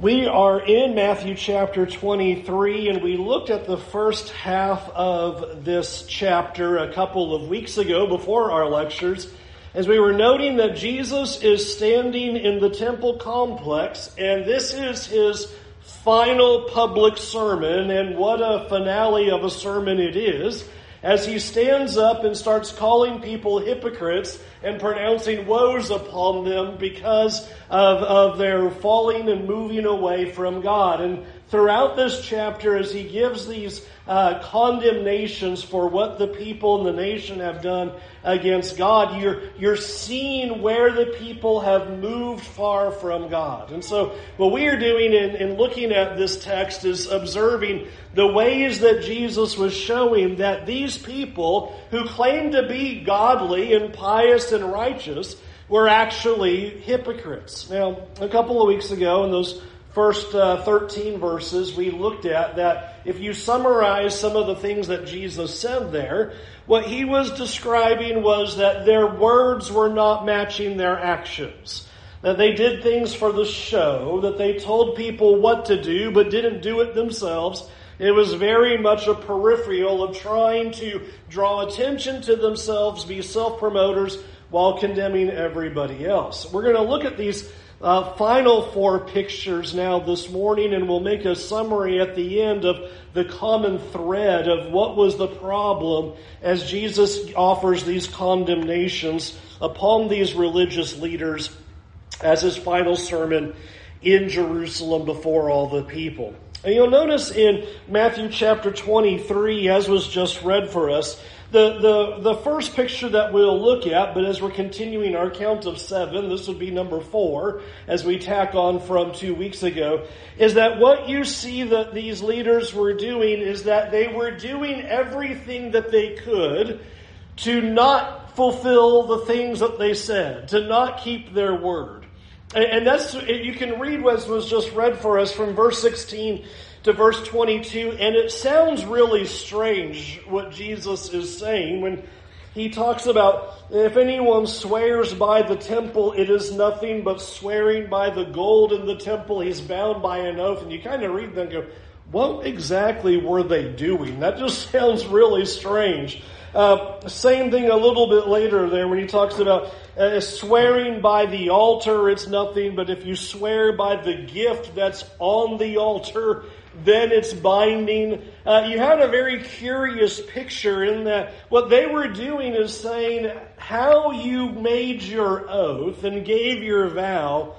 We are in Matthew chapter 23, and we looked at the first half of this chapter a couple of weeks ago before our lectures, as we were noting that Jesus is standing in the temple complex, and this is his final public sermon, and what a finale of a sermon it is as he stands up and starts calling people hypocrites and pronouncing woes upon them because of, of their falling and moving away from God. And throughout this chapter, as he gives these uh, condemnations for what the people and the nation have done against God, you're, you're seeing where the people have moved far from God. And so what we are doing in, in looking at this text is observing the ways that Jesus was showing that these people who claim to be godly and pious and righteous were actually hypocrites. Now, a couple of weeks ago in those first uh, 13 verses, we looked at that if you summarize some of the things that Jesus said there, what he was describing was that their words were not matching their actions. That they did things for the show, that they told people what to do but didn't do it themselves. It was very much a peripheral of trying to draw attention to themselves, be self promoters, while condemning everybody else. We're going to look at these uh, final four pictures now this morning, and we'll make a summary at the end of the common thread of what was the problem as Jesus offers these condemnations upon these religious leaders as his final sermon in Jerusalem before all the people. And you'll notice in Matthew chapter 23, as was just read for us, the, the, the first picture that we'll look at, but as we're continuing our count of seven, this would be number four, as we tack on from two weeks ago, is that what you see that these leaders were doing is that they were doing everything that they could to not fulfill the things that they said, to not keep their word. And, that's, you can read what was just read for us from verse 16 to verse 22, and it sounds really strange what Jesus is saying when he talks about if anyone swears by the temple, it is nothing but swearing by the gold in the temple. He's bound by an oath. And you kind of read them and go, what exactly were they doing? That just sounds really strange. Uh, same thing a little bit later there when he talks about uh, swearing by the altar, it's nothing, but if you swear by the gift that's on the altar, then it's binding. Uh, you had a very curious picture in that what they were doing is saying how you made your oath and gave your vow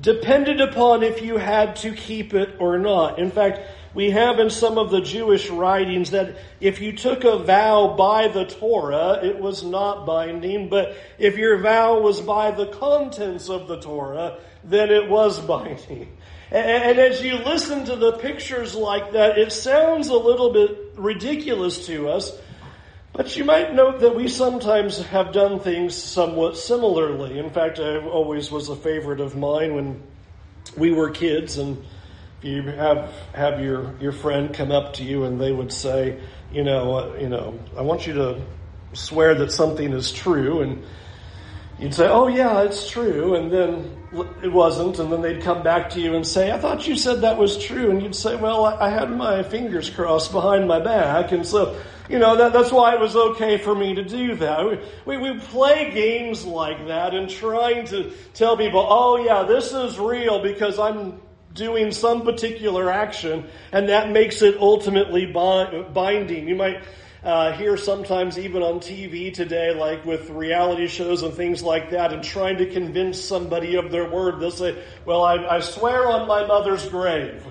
depended upon if you had to keep it or not. In fact, we have in some of the Jewish writings that if you took a vow by the Torah, it was not binding, but if your vow was by the contents of the Torah, then it was binding. And, as you listen to the pictures like that, it sounds a little bit ridiculous to us, but you might note that we sometimes have done things somewhat similarly. In fact, I always was a favorite of mine when we were kids, and you have have your your friend come up to you and they would say, you know, uh, you know, I want you to swear that something is true, and you'd say, oh yeah, it's true, and then it wasn't, and then they'd come back to you and say, I thought you said that was true. And you'd say, well, I had my fingers crossed behind my back, and so, you know, that, that's why it was okay for me to do that. We, we, we play games like that and trying to tell people, oh yeah, this is real because I'm doing some particular action, and that makes it ultimately binding. You might uh, hear sometimes even on TV today, like with reality shows and things like that, and trying to convince somebody of their word. They'll say, Well, I, I swear on my mother's grave.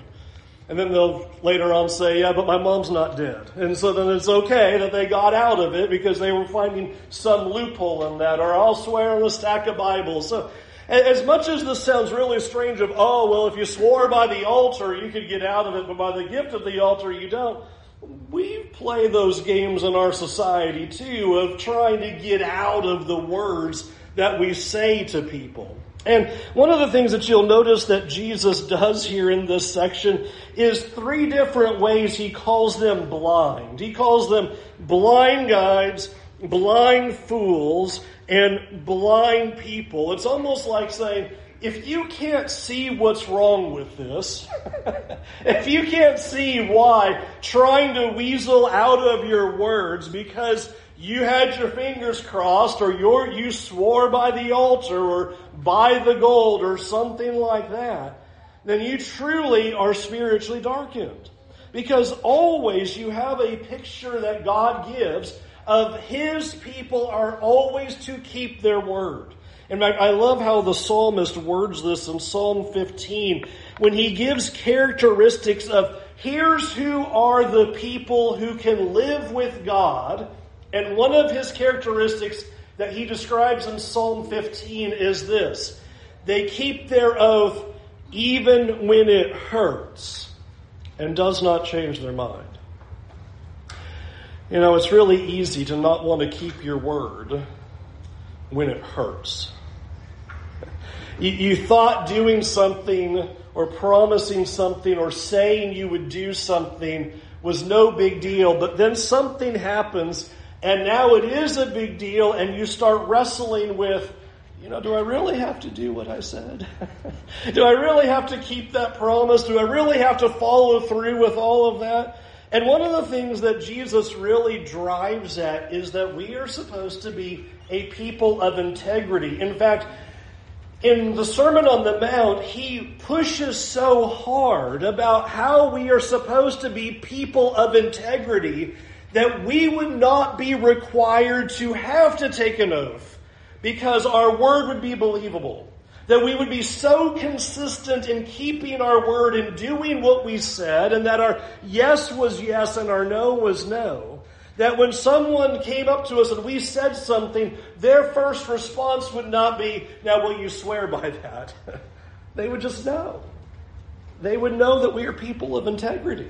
And then they'll later on say, Yeah, but my mom's not dead. And so then it's okay that they got out of it because they were finding some loophole in that, or I'll swear on a stack of Bibles. So as much as this sounds really strange of, oh, well, if you swore by the altar, you could get out of it, but by the gift of the altar, you don't we play those games in our society too of trying to get out of the words that we say to people. And one of the things that you'll notice that Jesus does here in this section is three different ways he calls them blind. He calls them blind guides, blind fools, and blind people. It's almost like saying, if you can't see what's wrong with this, if you can't see why trying to weasel out of your words because you had your fingers crossed or you you swore by the altar or by the gold or something like that, then you truly are spiritually darkened. Because always you have a picture that God gives of His people are always to keep their word. In fact, I love how the psalmist words this in Psalm 15 when he gives characteristics of here's who are the people who can live with God. And one of his characteristics that he describes in Psalm 15 is this they keep their oath even when it hurts and does not change their mind. You know, it's really easy to not want to keep your word when it hurts. You, you thought doing something or promising something or saying you would do something was no big deal, but then something happens and now it is a big deal and you start wrestling with, you know, do I really have to do what I said? do I really have to keep that promise? Do I really have to follow through with all of that? And one of the things that Jesus really drives at is that we are supposed to be a people of integrity. In fact, in the Sermon on the Mount, he pushes so hard about how we are supposed to be people of integrity that we would not be required to have to take an oath because our word would be believable. That we would be so consistent in keeping our word and doing what we said, and that our yes was yes and our no was no that when someone came up to us and we said something, their first response would not be, Now, will you swear by that? they would just know. They would know that we are people of integrity.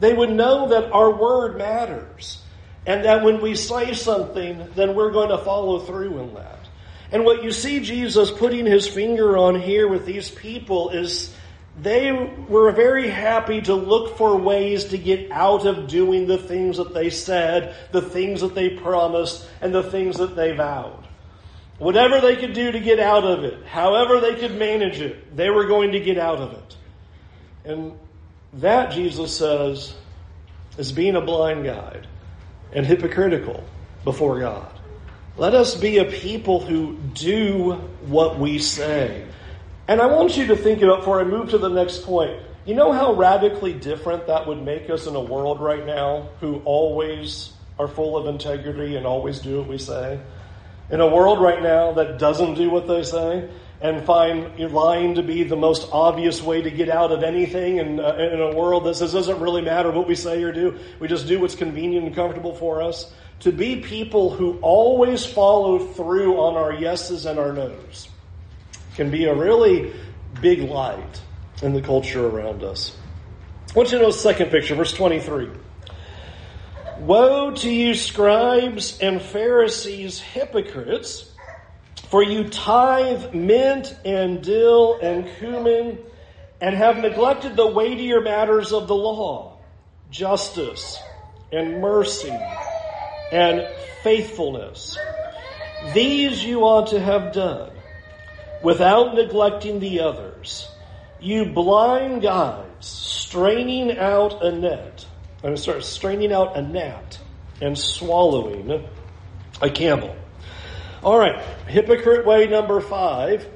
They would know that our word matters. And that when we say something, then we're going to follow through in that. And what you see Jesus putting his finger on here with these people is they were very happy to look for ways to get out of doing the things that they said, the things that they promised, and the things that they vowed. Whatever they could do to get out of it, however they could manage it, they were going to get out of it. And that, Jesus says, is being a blind guide and hypocritical before God. Let us be a people who do what we say. And I want you to think about, before I move to the next point, you know how radically different that would make us in a world right now who always are full of integrity and always do what we say? In a world right now that doesn't do what they say and find lying to be the most obvious way to get out of anything, and uh, in a world that says it doesn't really matter what we say or do, we just do what's convenient and comfortable for us, to be people who always follow through on our yeses and our nos can be a really big light in the culture around us. I want you to know the second picture, verse 23. Woe to you, scribes and Pharisees, hypocrites, for you tithe mint and dill and cumin, and have neglected the weightier matters of the law justice and mercy and faithfulness. These you ought to have done without neglecting the others. You blind guides, straining out a net. I'm sorry, straining out a gnat and swallowing a camel. All right, hypocrite way number five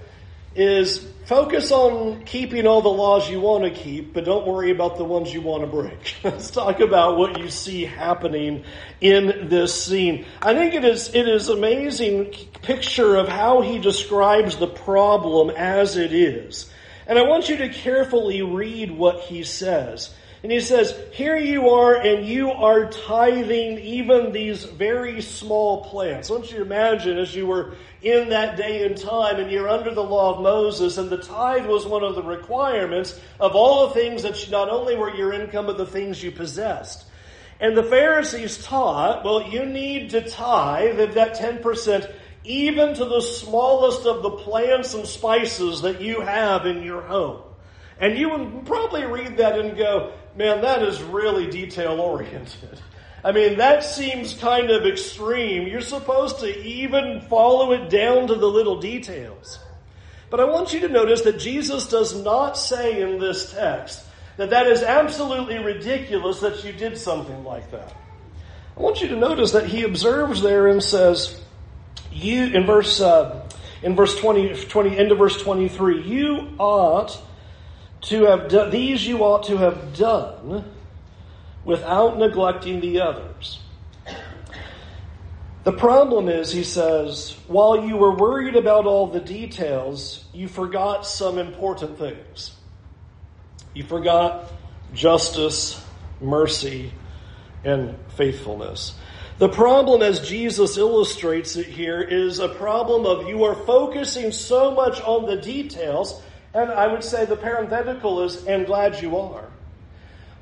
is focus on keeping all the laws you want to keep, but don't worry about the ones you want to break. Let's talk about what you see happening in this scene. I think it is, it is amazing picture of how he describes the problem as it is. And I want you to carefully read what he says. And he says, Here you are, and you are tithing even these very small plants. Want you imagine as you were in that day and time, and you're under the law of Moses, and the tithe was one of the requirements of all the things that not only were your income, but the things you possessed. And the Pharisees taught, well, you need to tithe of that 10% even to the smallest of the plants and spices that you have in your home. And you would probably read that and go, man, that is really detail oriented. I mean, that seems kind of extreme. You're supposed to even follow it down to the little details. But I want you to notice that Jesus does not say in this text that that is absolutely ridiculous that you did something like that. I want you to notice that he observes there and says, you, in verse, uh, in verse 20, 20, end of verse 23, you ought to have done, these you ought to have done without neglecting the others. The problem is, he says, while you were worried about all the details, you forgot some important things. You forgot justice, mercy, and faithfulness. The problem, as Jesus illustrates it here, is a problem of you are focusing so much on the details, and I would say the parenthetical is, and glad you are.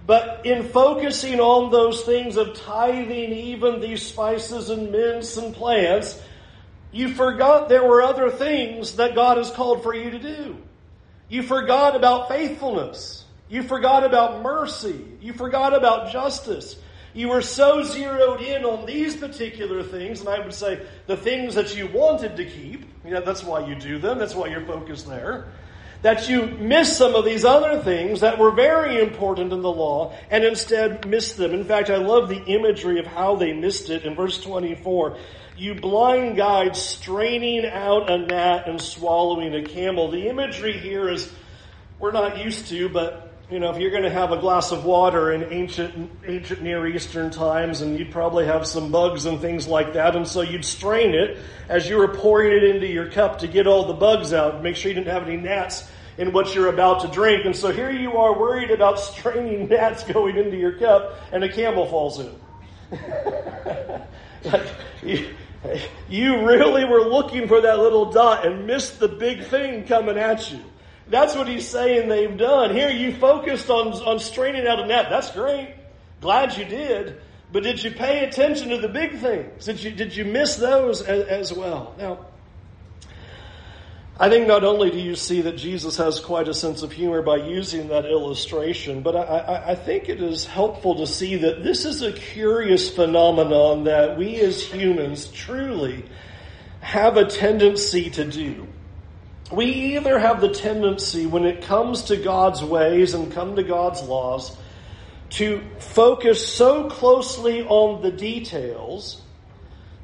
But in focusing on those things of tithing even these spices and mints and plants, you forgot there were other things that God has called for you to do. You forgot about faithfulness. You forgot about mercy. You forgot about justice. You were so zeroed in on these particular things, and I would say the things that you wanted to keep. You know, that's why you do them. That's why you're focused there that you miss some of these other things that were very important in the law and instead miss them. In fact, I love the imagery of how they missed it in verse 24. You blind guides straining out a gnat and swallowing a camel. The imagery here is we're not used to, but you know, if you're going to have a glass of water in ancient, ancient Near Eastern times, and you'd probably have some bugs and things like that, and so you'd strain it as you were pouring it into your cup to get all the bugs out, make sure you didn't have any gnats in what you're about to drink. And so here you are worried about straining gnats going into your cup, and a camel falls in. you really were looking for that little dot and missed the big thing coming at you. That's what he's saying they've done. Here you focused on, on straining out a net. That's great. Glad you did. But did you pay attention to the big things? Did you, did you miss those as, as well? Now, I think not only do you see that Jesus has quite a sense of humor by using that illustration, but I, I, I, think it is helpful to see that this is a curious phenomenon that we as humans truly have a tendency to do. We either have the tendency, when it comes to God's ways and come to God's laws, to focus so closely on the details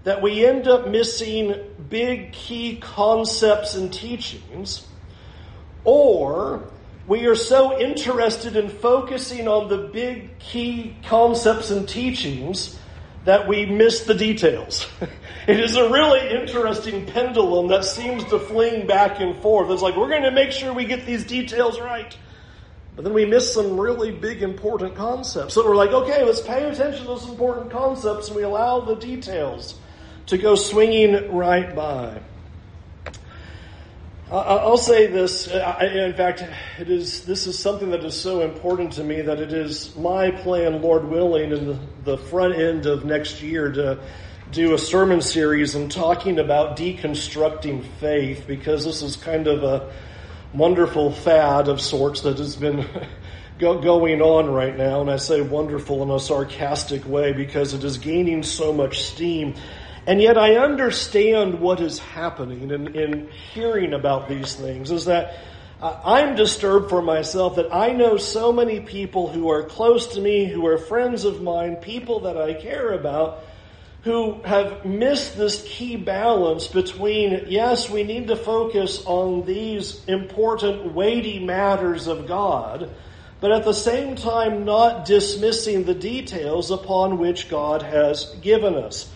that we end up missing big key concepts and teachings, or we are so interested in focusing on the big key concepts and teachings that we miss the details. it is a really interesting pendulum that seems to fling back and forth. It's like, we're going to make sure we get these details right. But then we miss some really big important concepts. So we're like, okay, let's pay attention to those important concepts and we allow the details to go swinging right by. I'll say this. In fact, it is. This is something that is so important to me that it is my plan, Lord willing, in the front end of next year to do a sermon series and talking about deconstructing faith because this is kind of a wonderful fad of sorts that has been going on right now. And I say wonderful in a sarcastic way because it is gaining so much steam. And yet I understand what is happening in, in hearing about these things is that I'm disturbed for myself that I know so many people who are close to me, who are friends of mine, people that I care about, who have missed this key balance between, yes, we need to focus on these important, weighty matters of God, but at the same time not dismissing the details upon which God has given us.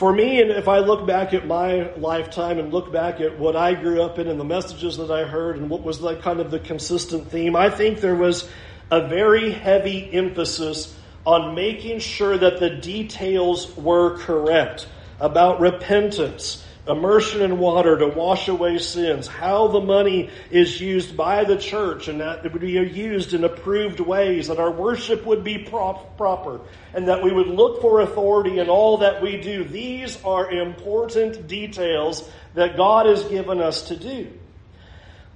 For me, and if I look back at my lifetime and look back at what I grew up in and the messages that I heard and what was like kind of the consistent theme, I think there was a very heavy emphasis on making sure that the details were correct about repentance, immersion in water to wash away sins, how the money is used by the church, and that it would be used in approved ways, that our worship would be prop- proper, and that we would look for authority in all that we do. These are important details that God has given us to do.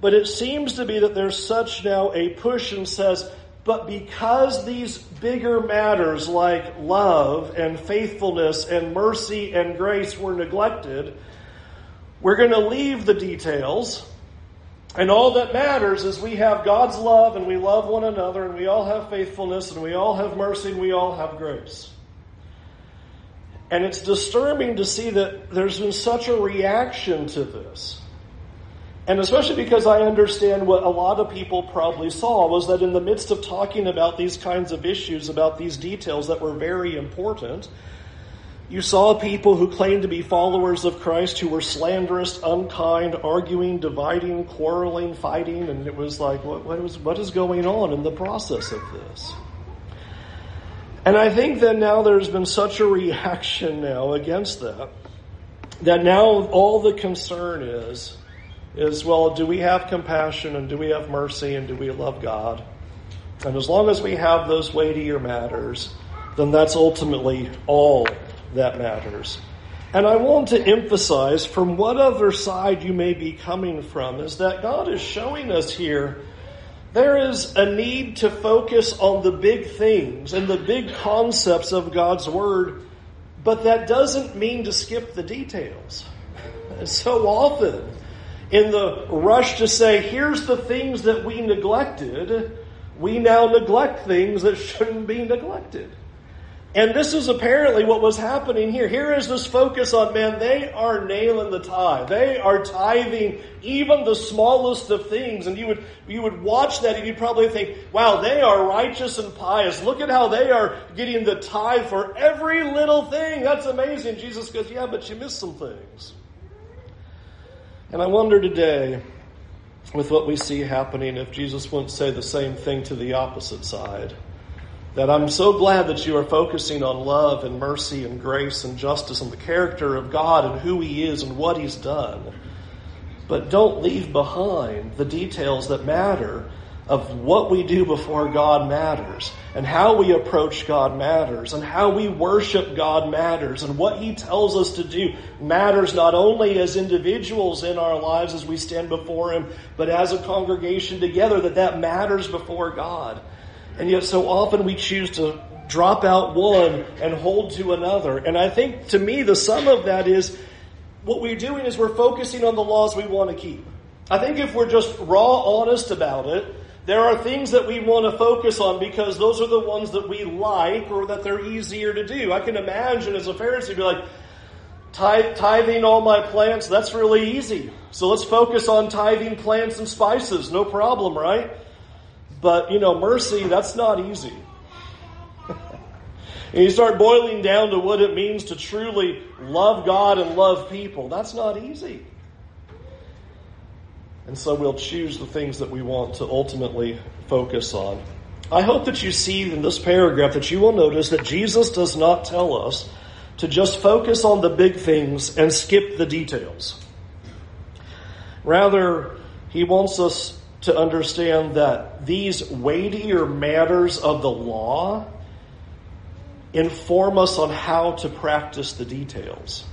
But it seems to be that there's such now a push and says, but because these bigger matters like love and faithfulness and mercy and grace were neglected, we're going to leave the details And all that matters is we have God's love and we love one another and we all have faithfulness and we all have mercy and we all have grace. And it's disturbing to see that there's been such a reaction to this. And especially because I understand what a lot of people probably saw was that in the midst of talking about these kinds of issues, about these details that were very important, you saw people who claimed to be followers of Christ who were slanderous, unkind, arguing, dividing, quarreling, fighting, and it was like, what, what, was, what is going on in the process of this? And I think that now there's been such a reaction now against that, that now all the concern is, is, well, do we have compassion and do we have mercy and do we love God? And as long as we have those weightier matters, then that's ultimately all that matters. And I want to emphasize from what other side you may be coming from is that God is showing us here there is a need to focus on the big things and the big concepts of God's Word, but that doesn't mean to skip the details. So often, in the rush to say, here's the things that we neglected, we now neglect things that shouldn't be neglected. And this is apparently what was happening here. Here is this focus on man, they are nailing the tithe. They are tithing even the smallest of things. And you would, you would watch that and you'd probably think, wow, they are righteous and pious. Look at how they are getting the tithe for every little thing. That's amazing. Jesus goes, yeah, but you missed some things. And I wonder today, with what we see happening, if Jesus wouldn't say the same thing to the opposite side that I'm so glad that you are focusing on love and mercy and grace and justice and the character of God and who He is and what He's done. But don't leave behind the details that matter of what we do before God matters and how we approach God matters and how we worship God matters and what He tells us to do matters not only as individuals in our lives as we stand before Him, but as a congregation together that that matters before God. And yet, so often we choose to drop out one and hold to another. And I think to me, the sum of that is what we're doing is we're focusing on the laws we want to keep. I think if we're just raw honest about it, there are things that we want to focus on because those are the ones that we like or that they're easier to do. I can imagine as a Pharisee be like, tithing all my plants, that's really easy. So let's focus on tithing plants and spices. No problem, right? But, you know, mercy, that's not easy. and you start boiling down to what it means to truly love God and love people. That's not easy. And so we'll choose the things that we want to ultimately focus on. I hope that you see in this paragraph that you will notice that Jesus does not tell us to just focus on the big things and skip the details. Rather, he wants us to understand that these weightier matters of the law inform us on how to practice the details.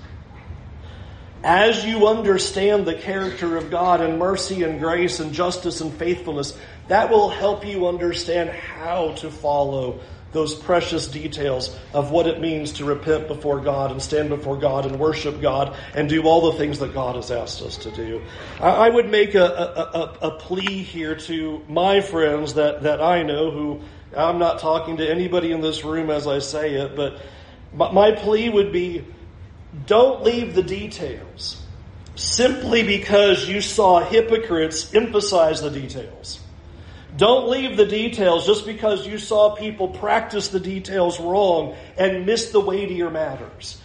As you understand the character of God and mercy and grace and justice and faithfulness, that will help you understand how to follow those precious details of what it means to repent before God and stand before God and worship God and do all the things that God has asked us to do. I, would make a, a, a, a plea here to my friends that, that I know who I'm not talking to anybody in this room as I say it, but my plea would be don't leave the details simply because you saw hypocrites emphasize the details. Don't leave the details just because you saw people practice the details wrong and miss the weightier matters.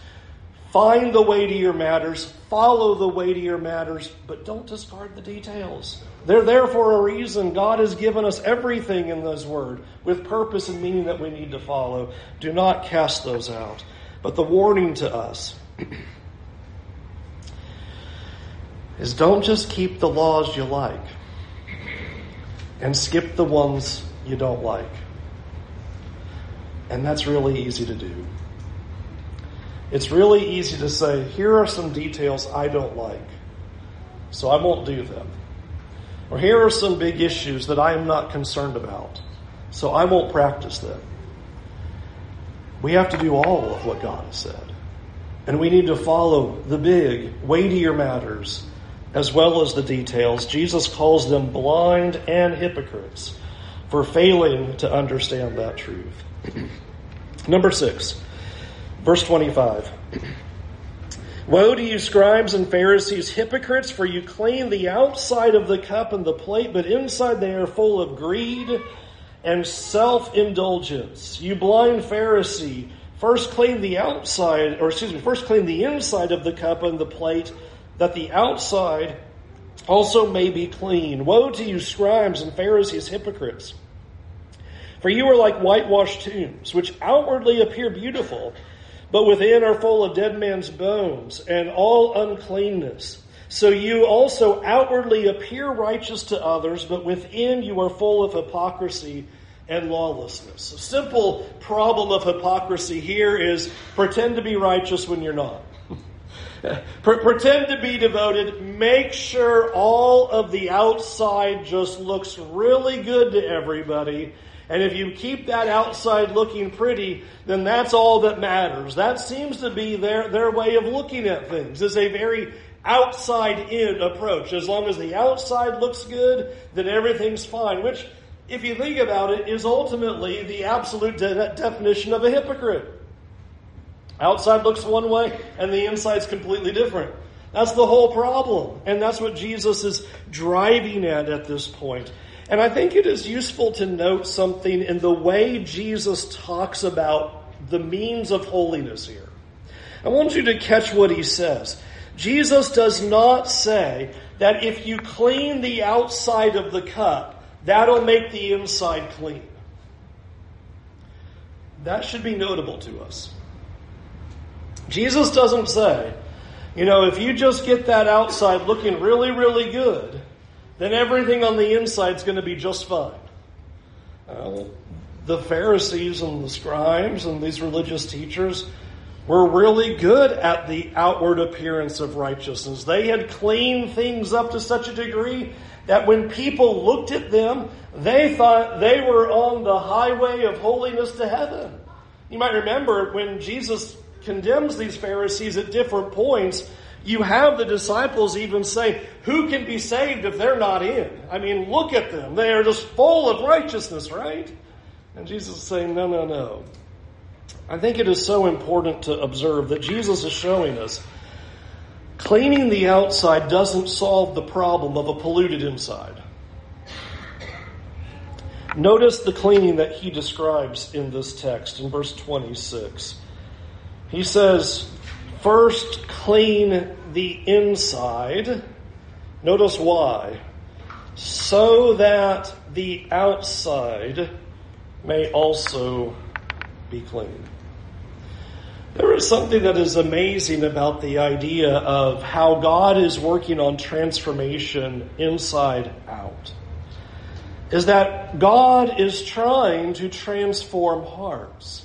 Find the weightier matters, follow the weightier matters, but don't discard the details. They're there for a reason. God has given us everything in this word with purpose and meaning that we need to follow. Do not cast those out. But the warning to us is don't just keep the laws you like and skip the ones you don't like. And that's really easy to do. It's really easy to say, here are some details I don't like, so I won't do them. Or here are some big issues that I am not concerned about, so I won't practice them. We have to do all of what God has said. And we need to follow the big, weightier matters as well as the details, Jesus calls them blind and hypocrites for failing to understand that truth. Number six, verse 25. Woe to you, scribes and Pharisees, hypocrites, for you clean the outside of the cup and the plate, but inside they are full of greed and self indulgence. You blind Pharisee, first clean the outside, or excuse me, first clean the inside of the cup and the plate, that the outside also may be clean. Woe to you, scribes and Pharisees, hypocrites! For you are like whitewashed tombs, which outwardly appear beautiful, but within are full of dead man's bones and all uncleanness. So you also outwardly appear righteous to others, but within you are full of hypocrisy and lawlessness. A simple problem of hypocrisy here is pretend to be righteous when you're not. pretend to be devoted. Make sure all of the outside just looks really good to everybody and if you keep that outside looking pretty, then that's all that matters. That seems to be their, their way of looking at things. It's a very outside in approach. As long as the outside looks good, then everything's fine. Which, if you think about it, is ultimately the absolute de- definition of a hypocrite. Outside looks one way, and the inside's completely different. That's the whole problem. And that's what Jesus is driving at at this point. And I think it is useful to note something in the way Jesus talks about the means of holiness here. I want you to catch what he says. Jesus does not say that if you clean the outside of the cup, that'll make the inside clean. That should be notable to us. Jesus doesn't say, you know, if you just get that outside looking really, really good, then everything on the inside is going to be just fine. Uh, the Pharisees and the scribes and these religious teachers were really good at the outward appearance of righteousness. They had cleaned things up to such a degree that when people looked at them, they thought they were on the highway of holiness to heaven. You might remember when Jesus condemns these Pharisees at different points, you have the disciples even say, Who can be saved if they're not in? I mean, look at them. They are just full of righteousness, right? And Jesus is saying, No, no, no. I think it is so important to observe that Jesus is showing us cleaning the outside doesn't solve the problem of a polluted inside. Notice the cleaning that he describes in this text in verse 26. He says, First, clean the inside. Notice why. So that the outside may also be clean. There is something that is amazing about the idea of how God is working on transformation inside out. Is that God is trying to transform hearts.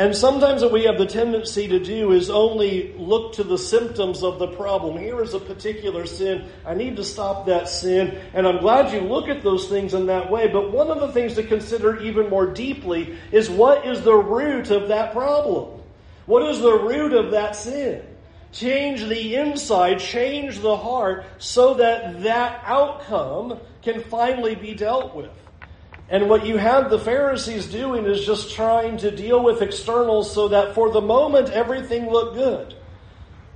And sometimes what we have the tendency to do is only look to the symptoms of the problem. Here is a particular sin. I need to stop that sin. And I'm glad you look at those things in that way. But one of the things to consider even more deeply is what is the root of that problem? What is the root of that sin? Change the inside, change the heart so that that outcome can finally be dealt with. And what you have the Pharisees doing is just trying to deal with externals so that for the moment everything looked good.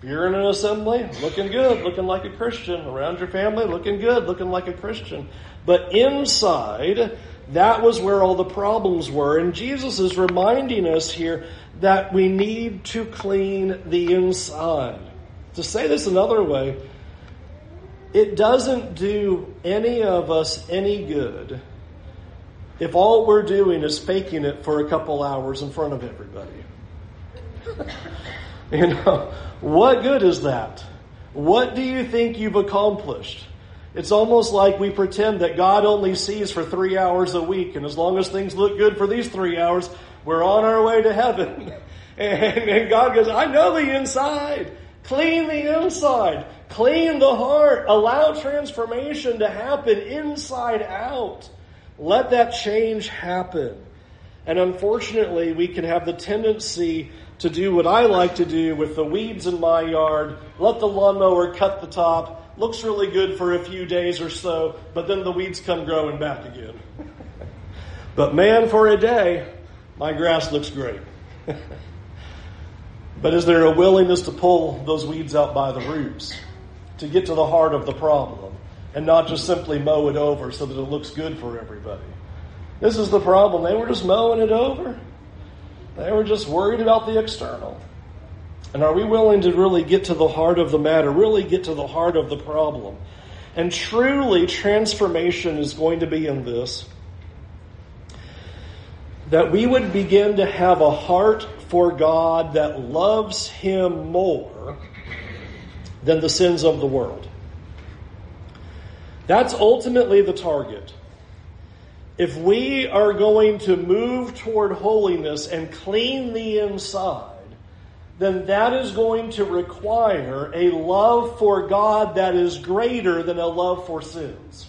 You're in an assembly, looking good, looking like a Christian. Around your family, looking good, looking like a Christian. But inside, that was where all the problems were. And Jesus is reminding us here that we need to clean the inside. To say this another way, it doesn't do any of us any good if all we're doing is faking it for a couple hours in front of everybody. you know, what good is that? What do you think you've accomplished? It's almost like we pretend that God only sees for three hours a week, and as long as things look good for these three hours, we're on our way to heaven. and, and God goes, I know the inside. Clean the inside. Clean the heart. Allow transformation to happen inside out. Let that change happen. And unfortunately, we can have the tendency to do what I like to do with the weeds in my yard. Let the lawnmower cut the top. looks really good for a few days or so, but then the weeds come growing back again. but man, for a day, my grass looks great. but is there a willingness to pull those weeds out by the roots, to get to the heart of the problem, and not just simply mow it over so that it looks good for everybody? This is the problem. They were just mowing it over. They were just worried about the external. And are we willing to really get to the heart of the matter, really get to the heart of the problem? And truly, transformation is going to be in this that we would begin to have a heart for God that loves Him more than the sins of the world. That's ultimately the target. If we are going to move toward holiness and clean the inside, then that is going to require a love for God that is greater than a love for sins.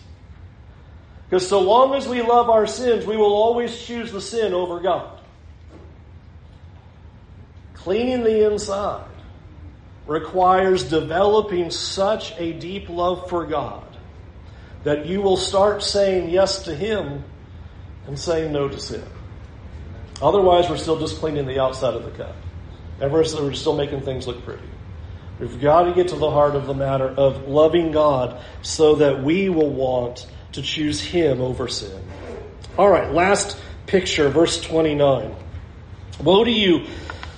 Because so long as we love our sins, we will always choose the sin over God. Cleaning the inside requires developing such a deep love for God that you will start saying yes to Him and saying no to sin. Otherwise, we're still just cleaning the outside of the cup. And we're still making things look pretty. We've got to get to the heart of the matter of loving God so that we will want to choose Him over sin. All right, last picture, verse 29. Woe to you,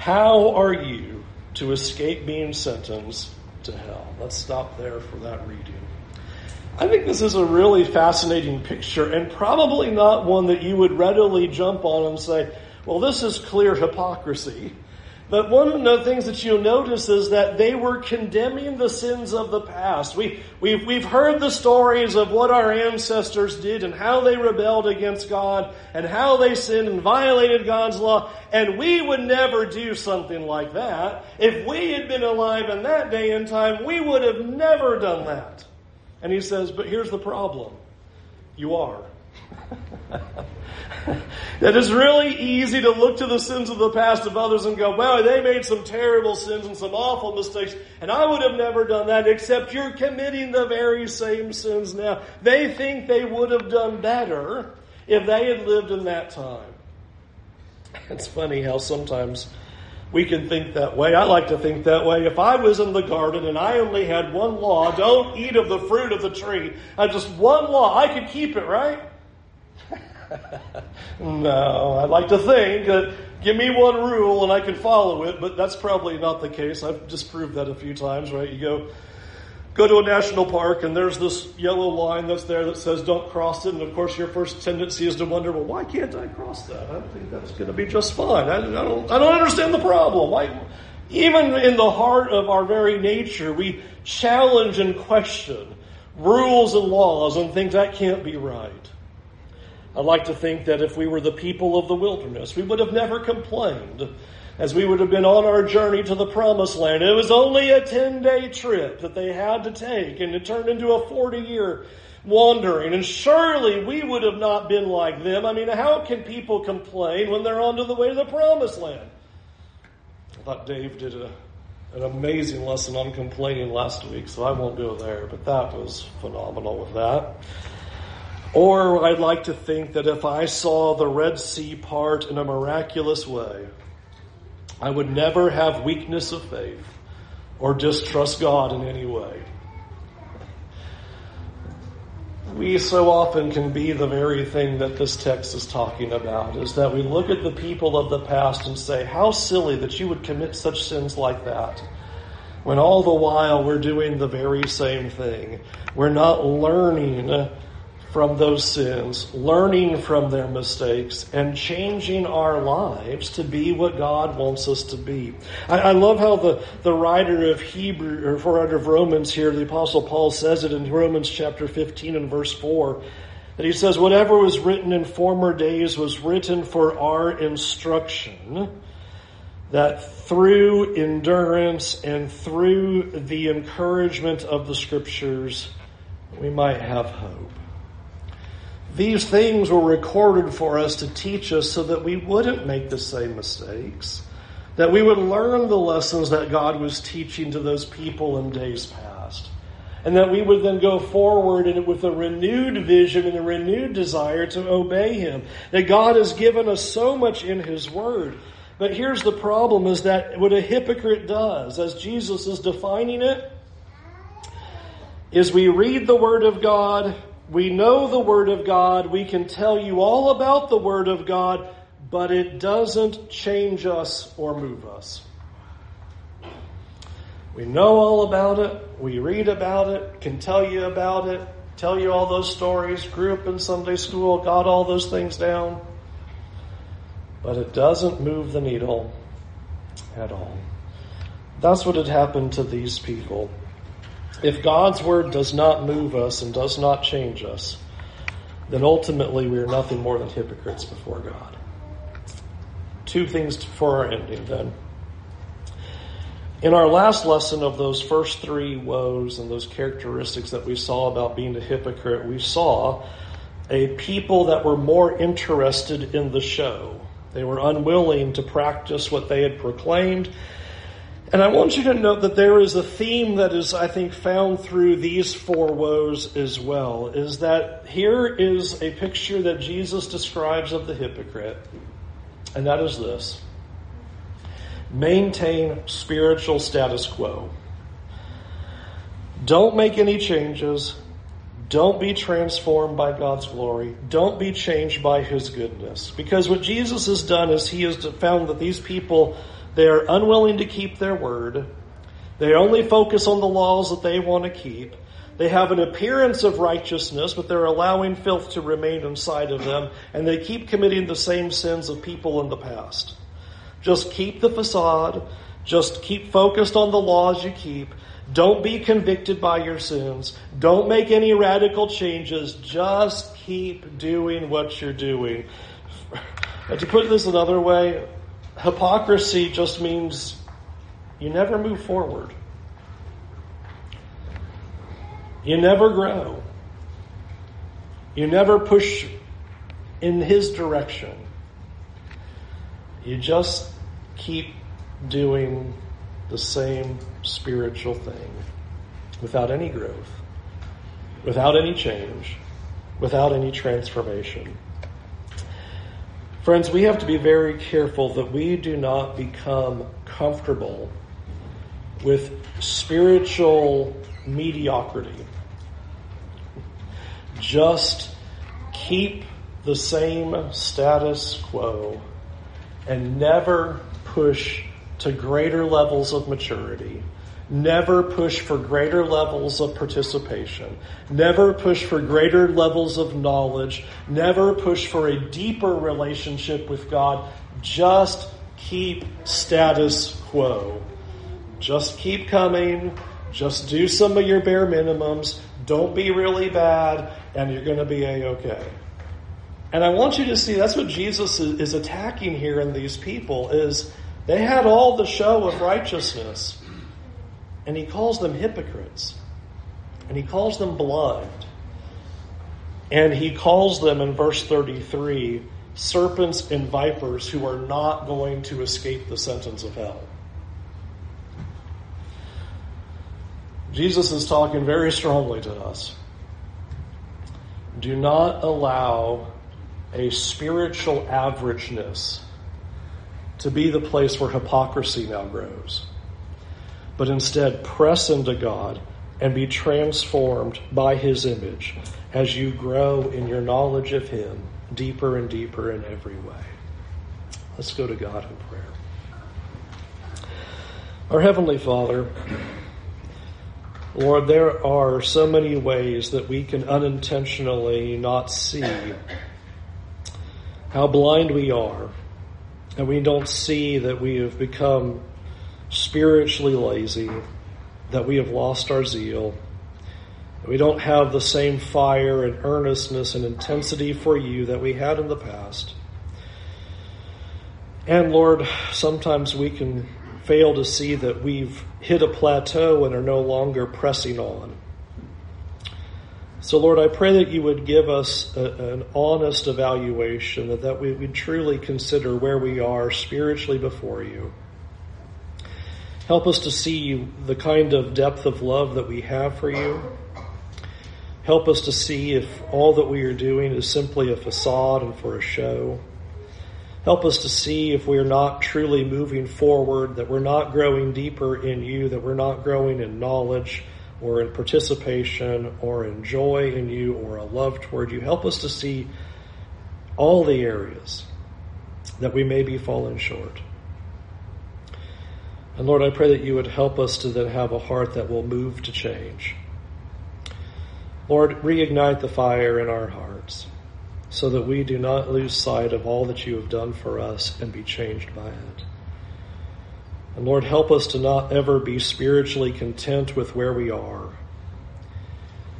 how are you to escape being sentenced to hell? Let's stop there for that reading. I think this is a really fascinating picture and probably not one that you would readily jump on and say, well, this is clear hypocrisy. But one of the things that you'll notice is that they were condemning the sins of the past. We, we've, we've heard the stories of what our ancestors did and how they rebelled against God and how they sinned and violated God's law. And we would never do something like that. If we had been alive in that day and time, we would have never done that. And he says, But here's the problem you are. that it's really easy to look to the sins of the past of others and go, well, they made some terrible sins and some awful mistakes, and I would have never done that, except you're committing the very same sins now. They think they would have done better if they had lived in that time. It's funny how sometimes we can think that way. I like to think that way. If I was in the garden and I only had one law, don't eat of the fruit of the tree, I just one law, I could keep it, right? no, I'd like to think that give me one rule and I can follow it, but that's probably not the case. I've disproved that a few times, right? You go, go to a national park and there's this yellow line that's there that says don't cross it. And of course, your first tendency is to wonder, well, why can't I cross that? I think that's going to be just fine. I, I, don't, I don't understand the problem. Why, even in the heart of our very nature, we challenge and question rules and laws and think that can't be right. I'd like to think that if we were the people of the wilderness, we would have never complained as we would have been on our journey to the promised land. It was only a 10 day trip that they had to take, and it turned into a 40 year wandering. And surely we would have not been like them. I mean, how can people complain when they're on to the way to the promised land? I thought Dave did a, an amazing lesson on complaining last week, so I won't go there, but that was phenomenal with that. Or I'd like to think that if I saw the Red Sea part in a miraculous way, I would never have weakness of faith or distrust God in any way. We so often can be the very thing that this text is talking about, is that we look at the people of the past and say, how silly that you would commit such sins like that. When all the while we're doing the very same thing. We're not learning from those sins, learning from their mistakes, and changing our lives to be what God wants us to be. I, I love how the, the writer of Hebrew, or writer of Romans here, the Apostle Paul says it in Romans chapter 15 and verse 4, that he says, Whatever was written in former days was written for our instruction, that through endurance and through the encouragement of the Scriptures, we might have hope. These things were recorded for us to teach us so that we wouldn't make the same mistakes, that we would learn the lessons that God was teaching to those people in days past, and that we would then go forward with a renewed vision and a renewed desire to obey Him. That God has given us so much in His Word. But here's the problem is that what a hypocrite does, as Jesus is defining it, is we read the Word of God we know the Word of God. We can tell you all about the Word of God, but it doesn't change us or move us. We know all about it. We read about it, can tell you about it, tell you all those stories, grew up in Sunday school, got all those things down. But it doesn't move the needle at all. That's what had happened to these people. If God's word does not move us and does not change us, then ultimately we are nothing more than hypocrites before God. Two things for our ending then. In our last lesson of those first three woes and those characteristics that we saw about being a hypocrite, we saw a people that were more interested in the show. They were unwilling to practice what they had proclaimed and I want you to note that there is a theme that is, I think, found through these four woes as well, is that here is a picture that Jesus describes of the hypocrite, and that is this. Maintain spiritual status quo. Don't make any changes. Don't be transformed by God's glory. Don't be changed by His goodness. Because what Jesus has done is He has found that these people they are unwilling to keep their word. They only focus on the laws that they want to keep. They have an appearance of righteousness, but they're allowing filth to remain inside of them, and they keep committing the same sins of people in the past. Just keep the facade. Just keep focused on the laws you keep. Don't be convicted by your sins. Don't make any radical changes. Just keep doing what you're doing. to put this another way, hypocrisy just means you never move forward. You never grow. You never push in His direction. You just keep doing the same spiritual thing without any growth, without any change, without any transformation. Friends, we have to be very careful that we do not become comfortable with spiritual mediocrity. Just keep the same status quo and never push to greater levels of maturity Never push for greater levels of participation. Never push for greater levels of knowledge. Never push for a deeper relationship with God. Just keep status quo. Just keep coming. Just do some of your bare minimums. Don't be really bad, and you're going to be a-okay. And I want you to see that's what Jesus is attacking here in these people is they had all the show of righteousness and he calls them hypocrites. And he calls them blind. And he calls them in verse 33 serpents and vipers who are not going to escape the sentence of hell. Jesus is talking very strongly to us. Do not allow a spiritual averageness to be the place where hypocrisy now grows but instead press into God and be transformed by His image as you grow in your knowledge of Him deeper and deeper in every way. Let's go to God in prayer. Our Heavenly Father, Lord, there are so many ways that we can unintentionally not see how blind we are, and we don't see that we have become spiritually lazy, that we have lost our zeal, that we don't have the same fire and earnestness and intensity for you that we had in the past. And Lord, sometimes we can fail to see that we've hit a plateau and are no longer pressing on. So, Lord, I pray that you would give us a, an honest evaluation, that, that we would truly consider where we are spiritually before you. Help us to see the kind of depth of love that we have for you. Help us to see if all that we are doing is simply a facade and for a show. Help us to see if we're not truly moving forward, that we're not growing deeper in you, that we're not growing in knowledge or in participation or in joy in you or a love toward you. Help us to see all the areas that we may be falling short. And Lord, I pray that you would help us to then have a heart that will move to change. Lord, reignite the fire in our hearts so that we do not lose sight of all that you have done for us and be changed by it. And Lord, help us to not ever be spiritually content with where we are.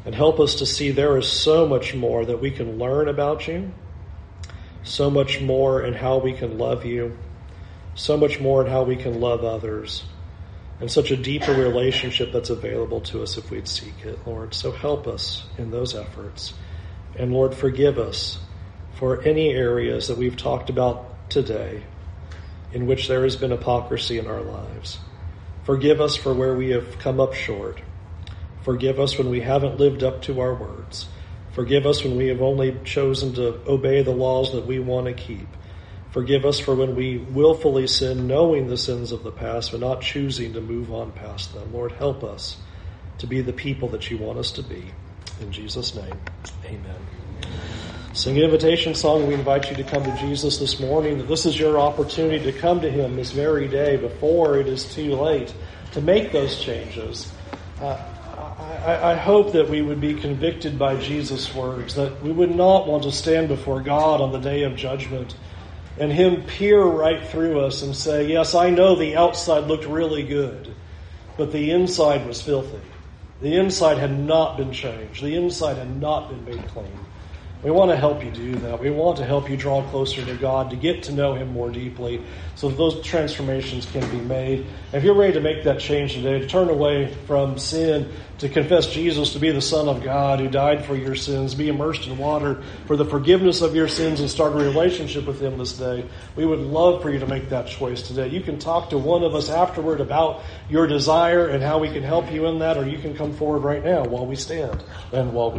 And help us to see there is so much more that we can learn about you, so much more in how we can love you, so much more in how we can love others, and such a deeper relationship that's available to us if we'd seek it, Lord. So help us in those efforts. And Lord, forgive us for any areas that we've talked about today in which there has been hypocrisy in our lives. Forgive us for where we have come up short. Forgive us when we haven't lived up to our words. Forgive us when we have only chosen to obey the laws that we want to keep. Forgive us for when we willfully sin, knowing the sins of the past, but not choosing to move on past them. Lord, help us to be the people that you want us to be. In Jesus' name, amen. Sing an invitation song. We invite you to come to Jesus this morning. This is your opportunity to come to Him this very day before it is too late to make those changes. Uh, I, I, hope that we would be convicted by Jesus' words, that we would not want to stand before God on the day of judgment and Him peer right through us and say, Yes, I know the outside looked really good, but the inside was filthy. The inside had not been changed. The inside had not been made clean. We want to help you do that. We want to help you draw closer to God, to get to know Him more deeply, so that those transformations can be made. If you're ready to make that change today, to turn away from sin, to confess Jesus to be the Son of God who died for your sins, be immersed in water for the forgiveness of your sins, and start a relationship with Him this day, we would love for you to make that choice today. You can talk to one of us afterward about your desire and how we can help you in that, or you can come forward right now while we stand and while we